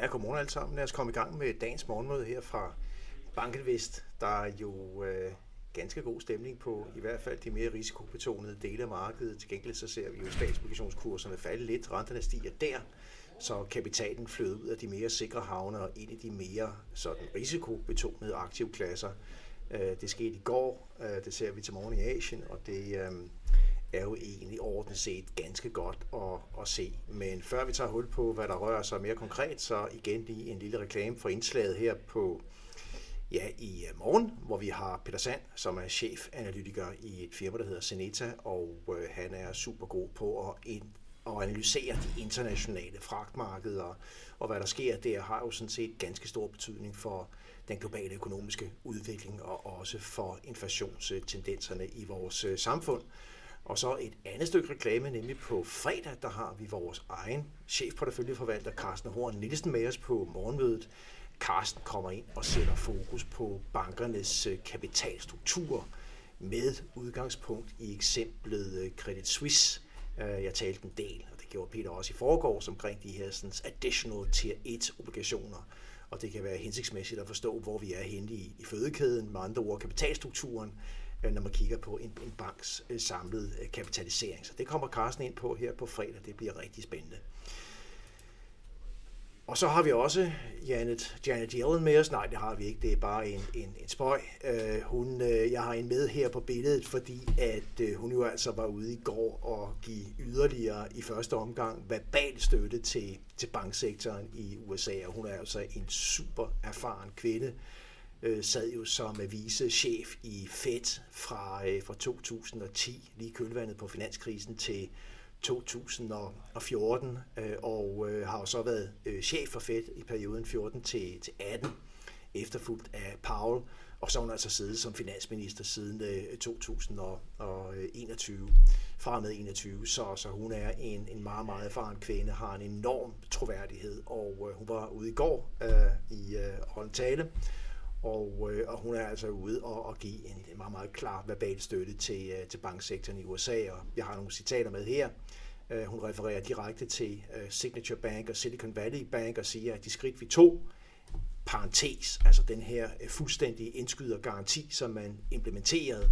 Ja, godmorgen alle sammen. Lad os komme i gang med dagens morgenmøde her fra Bankinvest. Der er jo øh, ganske god stemning på i hvert fald de mere risikobetonede dele af markedet. Til gengæld så ser vi jo statsobligationskurserne falde lidt, renterne stiger der, så kapitalen flyder ud af de mere sikre havne og ind i de mere sådan, risikobetonede aktivklasser. Øh, det skete i går, øh, det ser vi til morgen i Asien, og det øh, er jo egentlig ordentligt set ganske godt at, at se. Men før vi tager hul på, hvad der rører sig mere konkret, så igen lige en lille reklame for indslaget her på ja, i øh, morgen, hvor vi har Peter Sand, som er chefanalytiker i et firma, der hedder Seneta, og øh, han er super god på at, ind, at analysere de internationale fragtmarkeder, og hvad der sker der, har jo sådan set ganske stor betydning for den globale økonomiske udvikling, og også for inflationstendenserne i vores øh, samfund. Og så et andet stykke reklame, nemlig på fredag, der har vi vores egen chefporteføljeforvalter, Carsten Horn Nielsen, med os på morgenmødet. Carsten kommer ind og sætter fokus på bankernes øh, kapitalstruktur med udgangspunkt i eksemplet øh, Credit Suisse. Øh, jeg talte en del, og det gjorde Peter også i forgårs, omkring de her sådan, additional tier 1 obligationer. Og det kan være hensigtsmæssigt at forstå, hvor vi er henne i, i fødekæden, med andre ord kapitalstrukturen, Øh, når man kigger på en, en banks øh, samlede øh, kapitalisering. Så det kommer Carsten ind på her på fredag. Det bliver rigtig spændende. Og så har vi også Janet, Janet Yellen med os. Nej, det har vi ikke. Det er bare en, en, en spøj. Øh, hun, jeg har en med her på billedet, fordi at hun jo altså var ude i går og give yderligere i første omgang verbal støtte til, til banksektoren i USA. Og hun er altså en super erfaren kvinde. Øh, sad jo som vicechef i Fed fra, øh, fra 2010, lige kølvandet på finanskrisen til 2014, øh, og øh, har jo så været øh, chef for Fed i perioden 14 til, til 18, efterfulgt af Powell, og så har hun altså siddet som finansminister siden øh, 2021, fra med 21, så, så hun er en, en meget, meget erfaren kvinde, har en enorm troværdighed, og hun var ude i går øh, i øh, tale, og, øh, og hun er altså ude og, og give en, meget, meget klar verbal støtte til, øh, til banksektoren i USA, og jeg har nogle citater med her. Øh, hun refererer direkte til øh, Signature Bank og Silicon Valley Bank og siger, at de skridt vi tog, parentes, altså den her øh, fuldstændige indskydergaranti, som man implementerede,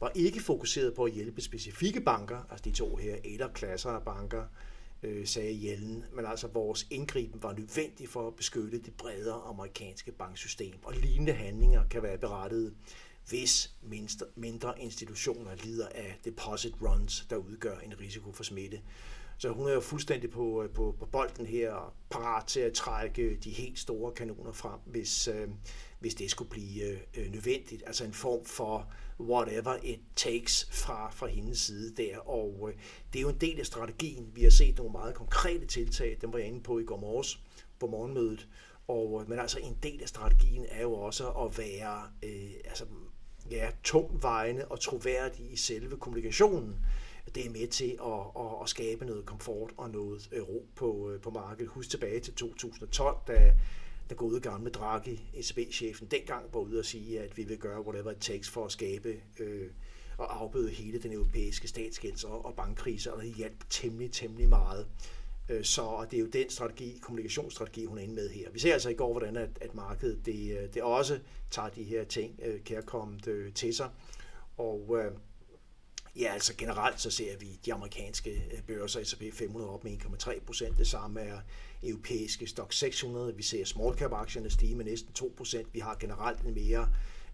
var ikke fokuseret på at hjælpe specifikke banker, altså de to her eller klasser af banker, øh, sagde Jellen, men altså vores indgriben var nødvendig for at beskytte det bredere amerikanske banksystem, og lignende handlinger kan være berettiget, hvis mindre, mindre institutioner lider af deposit runs, der udgør en risiko for smitte. Så hun er jo fuldstændig på, øh, på, på bolden her, og parat til at trække de helt store kanoner frem, hvis, øh, hvis det skulle blive øh, nødvendigt. Altså en form for whatever it takes fra, fra hendes side der. Og øh, det er jo en del af strategien. Vi har set nogle meget konkrete tiltag, dem var jeg inde på i går morges på morgenmødet. Og, øh, men altså en del af strategien er jo også at være øh, altså, ja, tungvejende og troværdig i selve kommunikationen. Det er med til at, at, at skabe noget komfort og noget ro på, øh, på markedet. Husk tilbage til 2012, da den gode gamle Draghi, ECB-chefen, dengang var ude og sige, at vi vil gøre whatever it takes for at skabe øh, og afbøde hele den europæiske statsgæld og, og bankkrise, og det hjalp temmelig, temmelig meget. Øh, så og det er jo den strategi, kommunikationsstrategi, hun er inde med her. Vi ser altså i går, hvordan at, at markedet det, øh, det også tager de her ting øh, kærkommet øh, til sig. Og øh, ja, altså generelt så ser vi de amerikanske øh, børser, S&P 500 op med 1,3 procent. Det samme er europæiske stock 600. Vi ser small cap aktierne stige med næsten 2 procent. Vi har generelt en mere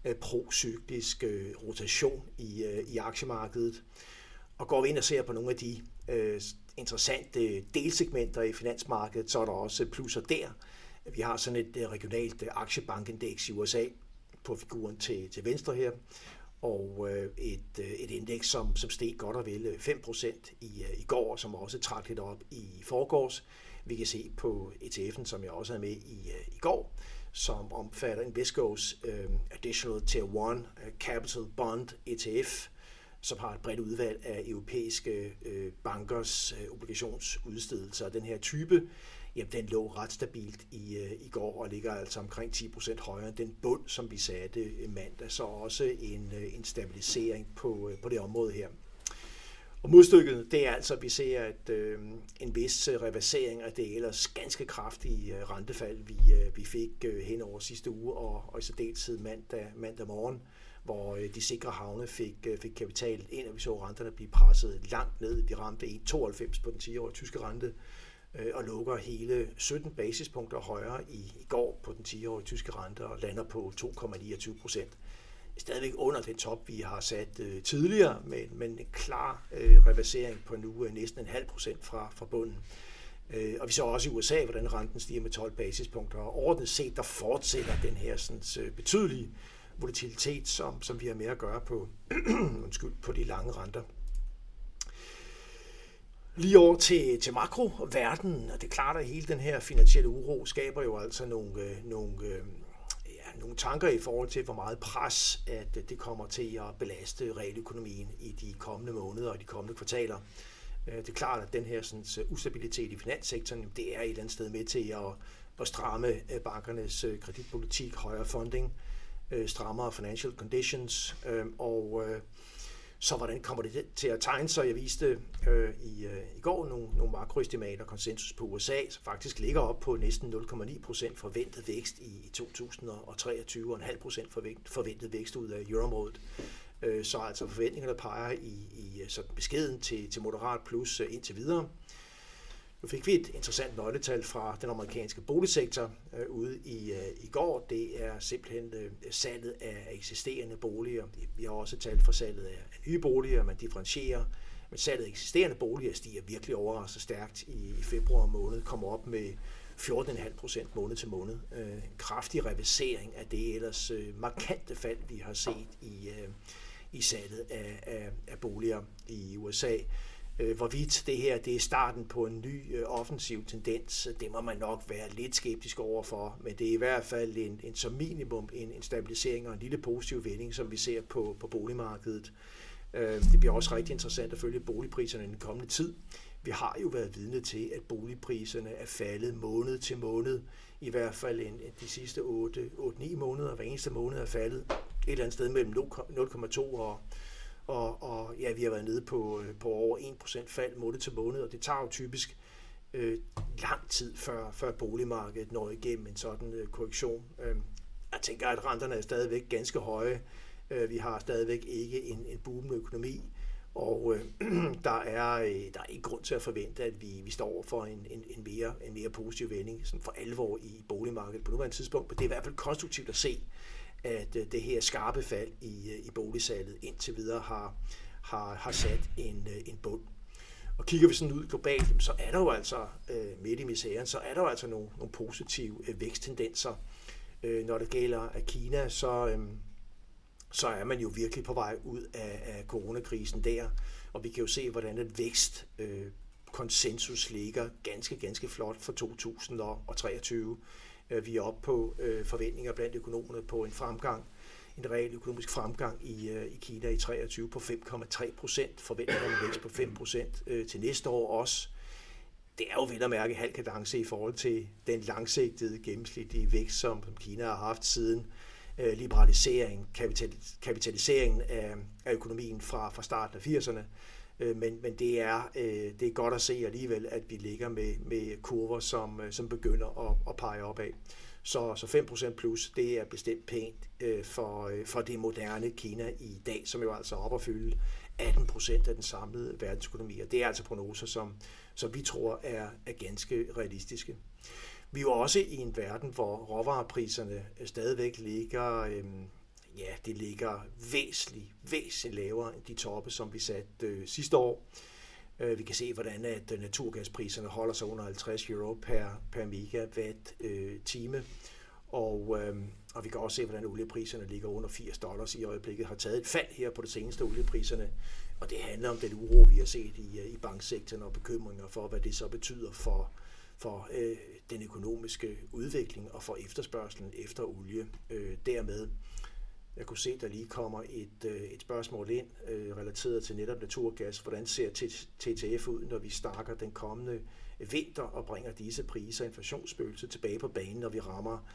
øh, procyklisk øh, rotation i, i aktiemarkedet. Og går vi ind og ser på nogle af de øh, interessante delsegmenter i finansmarkedet, så er der også plusser der. Vi har sådan et regionalt aktiebankindeks i USA på figuren til, til venstre her, og øh, et, øh, et indeks, som, som steg godt og vel øh, 5% i, øh, i går, som også trak lidt op i forgårs. Vi kan se på ETF'en, som jeg også havde med i, i går, som omfatter Invesco's uh, Additional Tier 1 Capital Bond ETF, som har et bredt udvalg af europæiske øh, bankers øh, obligationsudstedelser. Den her type, jamen, den lå ret stabilt i, øh, i går og ligger altså omkring 10% højere end den bund, som vi satte øh, mandag. Så også en, øh, en stabilisering på, på det område her. Og modstykket, det er altså, at vi ser at, øh, en vis reversering af det ellers ganske kraftige rentefald, vi, øh, vi fik øh, hen over sidste uge, og, og i særdeleshed mandag, mandag morgen, hvor øh, de sikre havne fik, øh, fik kapital ind, og vi så renterne blive presset langt ned. Vi ramte 1,92 på den 10-årige tyske rente, øh, og lukker hele 17 basispunkter højere i, i går på den 10-årige tyske rente, og lander på 2,29 procent stadigvæk under den top, vi har sat øh, tidligere, men, men en klar øh, reversering på nu øh, næsten en halv procent fra, fra bunden. Øh, og vi så også i USA, hvordan renten stiger med 12 basispunkter, og ordentligt set, der fortsætter den her sådan, øh, betydelige volatilitet, som, som vi har med at gøre på, undskyld, på de lange renter. Lige over til, til makroverdenen, og det er klart, at hele den her finansielle uro skaber jo altså nogle, øh, nogle øh, nogle tanker i forhold til, hvor meget pres at det kommer til at belaste realøkonomien i de kommende måneder og de kommende kvartaler. Øh, det er klart, at den her sådan, ustabilitet i finanssektoren, det er et eller andet sted med til at, at stramme øh, bankernes øh, kreditpolitik, højere funding, strammere financial conditions, og så hvordan kommer det til at tegne sig? Jeg viste øh, i, øh, i går nogle, nogle makroestimater, konsensus på USA, som faktisk ligger op på næsten 0,9 procent forventet vækst i i 2023, og en halv procent forventet vækst ud af euroområdet. Øh, så altså forventningerne peger i, i øh, så beskeden til, til moderat plus øh, indtil videre. Nu fik vi et interessant nøgletal fra den amerikanske boligsektor øh, ude i, øh, i går. Det er simpelthen øh, salget af eksisterende boliger. Vi har også tal for salget af, af nye boliger, man differentierer. Men salget af eksisterende boliger stiger virkelig overraskende stærkt i, i februar måned, kommer op med 14,5 procent måned til måned. Øh, en kraftig reversering af det ellers øh, markante fald, vi har set i, øh, i salget af, af, af boliger i USA. Øh, hvorvidt det her det er starten på en ny øh, offensiv tendens, øh, det må man nok være lidt skeptisk overfor, men det er i hvert fald en, en som minimum en, en stabilisering og en lille positiv vending, som vi ser på, på boligmarkedet. Det bliver også rigtig interessant at følge boligpriserne i den kommende tid. Vi har jo været vidne til, at boligpriserne er faldet måned til måned, i hvert fald en, de sidste 8-9 måneder. Hver eneste måned er faldet et eller andet sted mellem 0,2 og og, og ja, vi har været nede på, øh, på over 1% fald måned til måned, og det tager jo typisk øh, lang tid, før, før boligmarkedet når igennem en sådan øh, korrektion. Øh, jeg tænker, at renterne er stadigvæk ganske høje. Øh, vi har stadigvæk ikke en, en boomende økonomi, og øh, der, er, øh, der er ikke grund til at forvente, at vi, vi står over for en, en, en, mere, en mere positiv vending sådan for alvor i boligmarkedet på nuværende tidspunkt. Men det er i hvert fald konstruktivt at se, at øh, det her skarpe fald i, øh, i boligsalget indtil videre har, har, har sat en, øh, en bund. Og kigger vi sådan ud globalt, så er der jo altså midt i misæren, så er der jo altså nogle, nogle positive væksttendenser. Når det gælder af Kina, så, øhm, så er man jo virkelig på vej ud af, af coronakrisen der, og vi kan jo se, hvordan et vækst konsensus ligger ganske, ganske flot for 2023. Øh, vi er oppe på øh, forventninger blandt økonomerne på en fremgang, en reel økonomisk fremgang i, øh, i Kina i 23 på 5,3 procent, forventer om vækst på 5 procent øh, til næste år også. Det er jo vel at mærke halv kadence i forhold til den langsigtede gennemsnitlige vækst, som Kina har haft siden øh, liberalisering, kapital, kapitaliseringen af, af økonomien fra, fra starten af 80'erne. Øh, men, men det, er, øh, det er godt at se alligevel, at vi ligger med, med kurver, som, øh, som begynder at, at pege opad. Så, så 5% plus, det er bestemt pænt øh, for, øh, for det moderne Kina i dag, som jo altså er op at fylde 18% af den samlede verdensøkonomi. Og det er altså prognoser, som, som vi tror er, er ganske realistiske. Vi er jo også i en verden, hvor råvarepriserne stadigvæk ligger Øh, ja, det ligger væsentligt, væsentligt lavere end de toppe, som vi satte øh, sidste år. Øh, vi kan se, hvordan at øh, naturgaspriserne holder sig under 50 euro per, per megawatt øh, time. Og, øh, og vi kan også se, hvordan oliepriserne ligger under 80 dollars i øjeblikket, har taget et fald her på det seneste oliepriserne. Og det handler om den uro, vi har set i, øh, i banksektoren og bekymringer for, hvad det så betyder for, for øh, den økonomiske udvikling og for efterspørgselen efter olie. Øh, dermed jeg kunne se, der lige kommer et, øh, et spørgsmål ind øh, relateret til netop naturgas. Hvordan ser TTF ud, når vi starter den kommende øh, vinter og bringer disse priser og inflationsspøgelse tilbage på banen, når vi rammer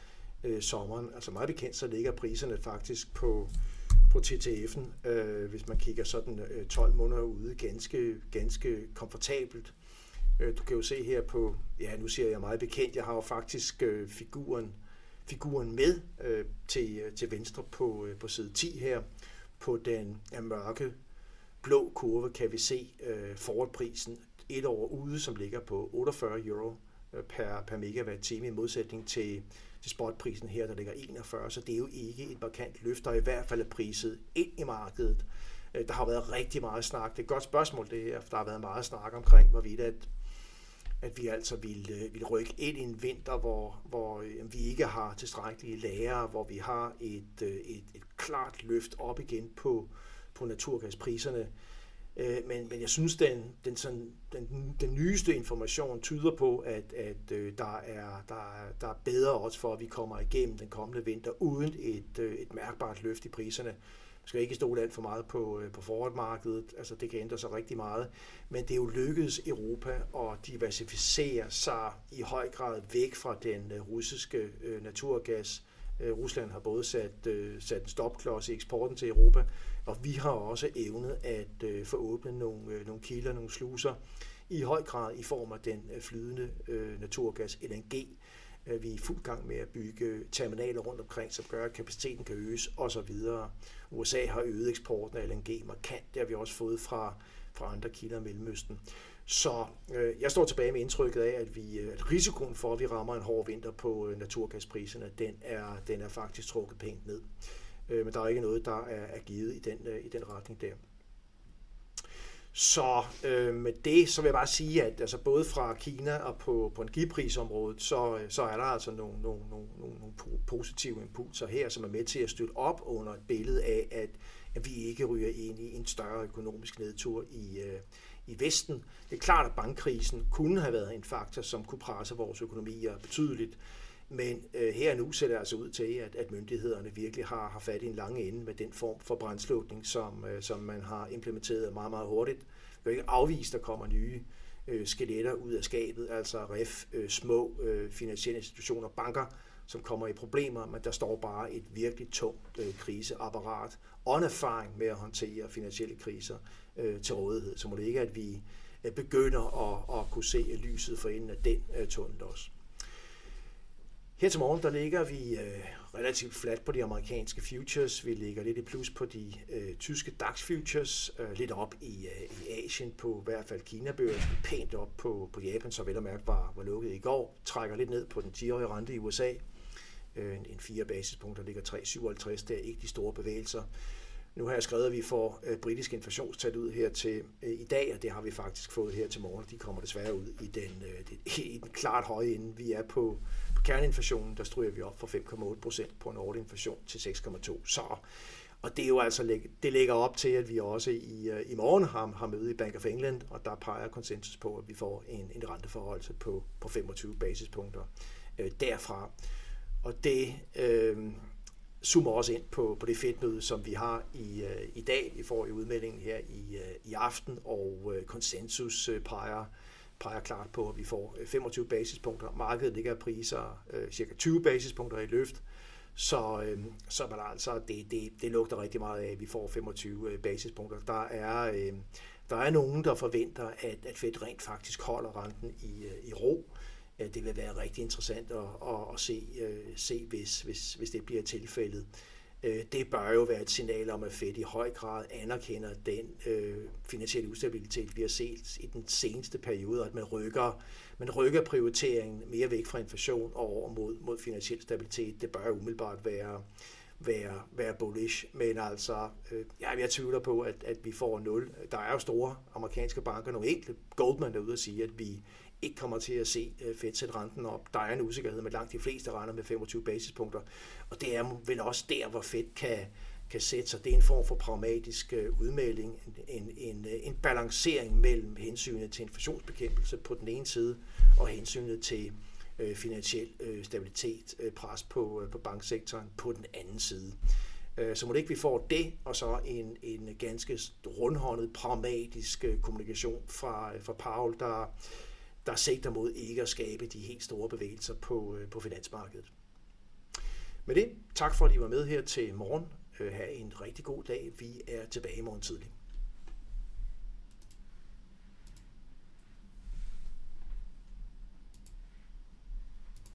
øh, sommeren? Altså meget bekendt, så ligger priserne faktisk på, på TTF'en, øh, hvis man kigger sådan øh, 12 måneder ude, ganske, ganske komfortabelt. Øh, du kan jo se her på, ja nu siger jeg meget bekendt, jeg har jo faktisk øh, figuren, figuren med øh, til, øh, til venstre på, øh, på side 10 her. På den ja, mørke blå kurve kan vi se øh, forwardprisen et år ude, som ligger på 48 euro øh, per, per megawatt time i modsætning til, til spotprisen her, der ligger 41, så det er jo ikke et markant løft, der i hvert fald er priset ind i markedet. Øh, der har været rigtig meget snak. Det er et godt spørgsmål, det her, for der har været meget snak omkring, hvorvidt at, at vi altså ville, øh, ville rykke ind i en vinter, hvor, hvor øh, vi ikke har tilstrækkelige lærere, hvor vi har et, øh, et, et klart løft op igen på, på naturgaspriserne. Øh, men, men jeg synes, den, den, sådan, den, den nyeste information tyder på, at, at øh, der, er, der, er, der er bedre også for, at vi kommer igennem den kommende vinter uden et, øh, et mærkbart løft i priserne. Skal ikke stole alt for meget på, øh, på forwardmarkedet, altså det kan ændre sig rigtig meget, men det er jo lykkedes Europa at diversificere sig i høj grad væk fra den øh, russiske øh, naturgas. Rusland har både sat, sat en stopklods i eksporten til Europa, og vi har også evnet at få åbnet nogle, nogle kilder, nogle sluser, i høj grad i form af den flydende naturgas LNG. Øh, vi er i fuld gang med at bygge terminaler rundt omkring, som gør, at kapaciteten kan øges osv. USA har øget eksporten af LNG markant. Det har vi også fået fra, fra andre kilder i Mellemøsten. Så øh, jeg står tilbage med indtrykket af, at, vi, at risikoen for, at vi rammer en hård vinter på øh, naturgaspriserne, den er, den er faktisk trukket pænt ned øh, men der er ikke noget, der er, er givet i den, øh, i den retning der. Så øh, med det, så vil jeg bare sige, at altså både fra Kina og på, på energiprisområdet, så, øh, så er der altså nogle, nogle, nogle, nogle, nogle positive impulser her, som er med til at støtte op under et billede af, at, at vi ikke ryger ind i en større økonomisk nedtur i, øh, i Vesten. Det er klart, at bankkrisen kunne have været en faktor, som kunne presse vores økonomier betydeligt. Men øh, her nu ser det altså ud til, at, at myndighederne virkelig har, har fat i en lang ende med den form for brændslukning, som, øh, som man har implementeret meget, meget hurtigt. Vi kan ikke afvist, at der kommer nye øh, skeletter ud af skabet, altså REF, øh, små øh, finansielle institutioner, banker, som kommer i problemer, men der står bare et virkelig tungt øh, kriseapparat og en erfaring med at håndtere finansielle kriser øh, til rådighed. Så må det ikke, at vi øh, begynder at, at kunne se lyset for enden af den øh, tunnel også. Her til morgen, der ligger vi øh, relativt fladt på de amerikanske futures. Vi ligger lidt i plus på de øh, tyske DAX futures, øh, lidt op i, øh, i Asien på i hvert fald Kina-børsen, pænt op på, på Japan, så vel at mærke var, var lukket i går. Trækker lidt ned på den 10-årige rente i USA. Øh, en, en 4 basispunkter ligger 3,57. Det er ikke de store bevægelser. Nu har jeg skrevet, at vi får øh, britisk inflationstal ud her til øh, i dag, og det har vi faktisk fået her til morgen. De kommer desværre ud i den, øh, i den klart høje ende. Vi er på kerneinflationen, der stryger vi op fra 5,8 procent på en årlig inflation til 6,2. Så og det er jo altså, det lægger op til, at vi også i, øh, i morgen har, har møde i Bank of England, og der peger konsensus på, at vi får en, en renteforholdelse på, på 25 basispunkter øh, derfra. Og det, øh, zoomer også ind på, på det fedtmøde, som vi har i, øh, i dag. Vi får i udmeldingen her i, øh, i aften, og øh, konsensus øh, peger, peger klart på, at vi får øh, 25 basispunkter. Markedet ligger priser øh, cirka 20 basispunkter i løft. Så, øh, så man altså, det, det, det lugter rigtig meget af, at vi får 25 øh, basispunkter. Der er, øh, der er nogen, der forventer, at, at Fed rent faktisk holder renten i, øh, i ro. Det vil være rigtig interessant at, at, at se, øh, se hvis, hvis, hvis det bliver tilfældet. Øh, det bør jo være et signal om, at Fed i høj grad anerkender den øh, finansielle ustabilitet, vi har set i den seneste periode, og at man rykker, man rykker prioriteringen mere væk fra inflation og over mod, mod finansiel stabilitet. Det bør jo umiddelbart være, være, være bullish, men altså, øh, ja, jeg tvivler på, at, at vi får 0. Der er jo store amerikanske banker, nogle enkelte, Goldman derude og sige, at vi ikke kommer til at se øh, Fed sætte renten op. Der er en usikkerhed, men langt de fleste regner med 25 basispunkter. Og det er vel også der, hvor Fed kan, kan sætte sig. Det er en form for pragmatisk øh, udmelding, en, en, øh, en balancering mellem hensynet til inflationsbekæmpelse på den ene side, og hensynet til øh, finansiel øh, stabilitet, øh, pres på, øh, på banksektoren på den anden side. Så må det ikke vi får det, og så en, en ganske rundhåndet, pragmatisk kommunikation fra, fra Paul, der, der sigter mod ikke at skabe de helt store bevægelser på, øh, på finansmarkedet. Med det, tak for at I var med her til morgen. Øh, ha' en rigtig god dag. Vi er tilbage i morgen tidlig.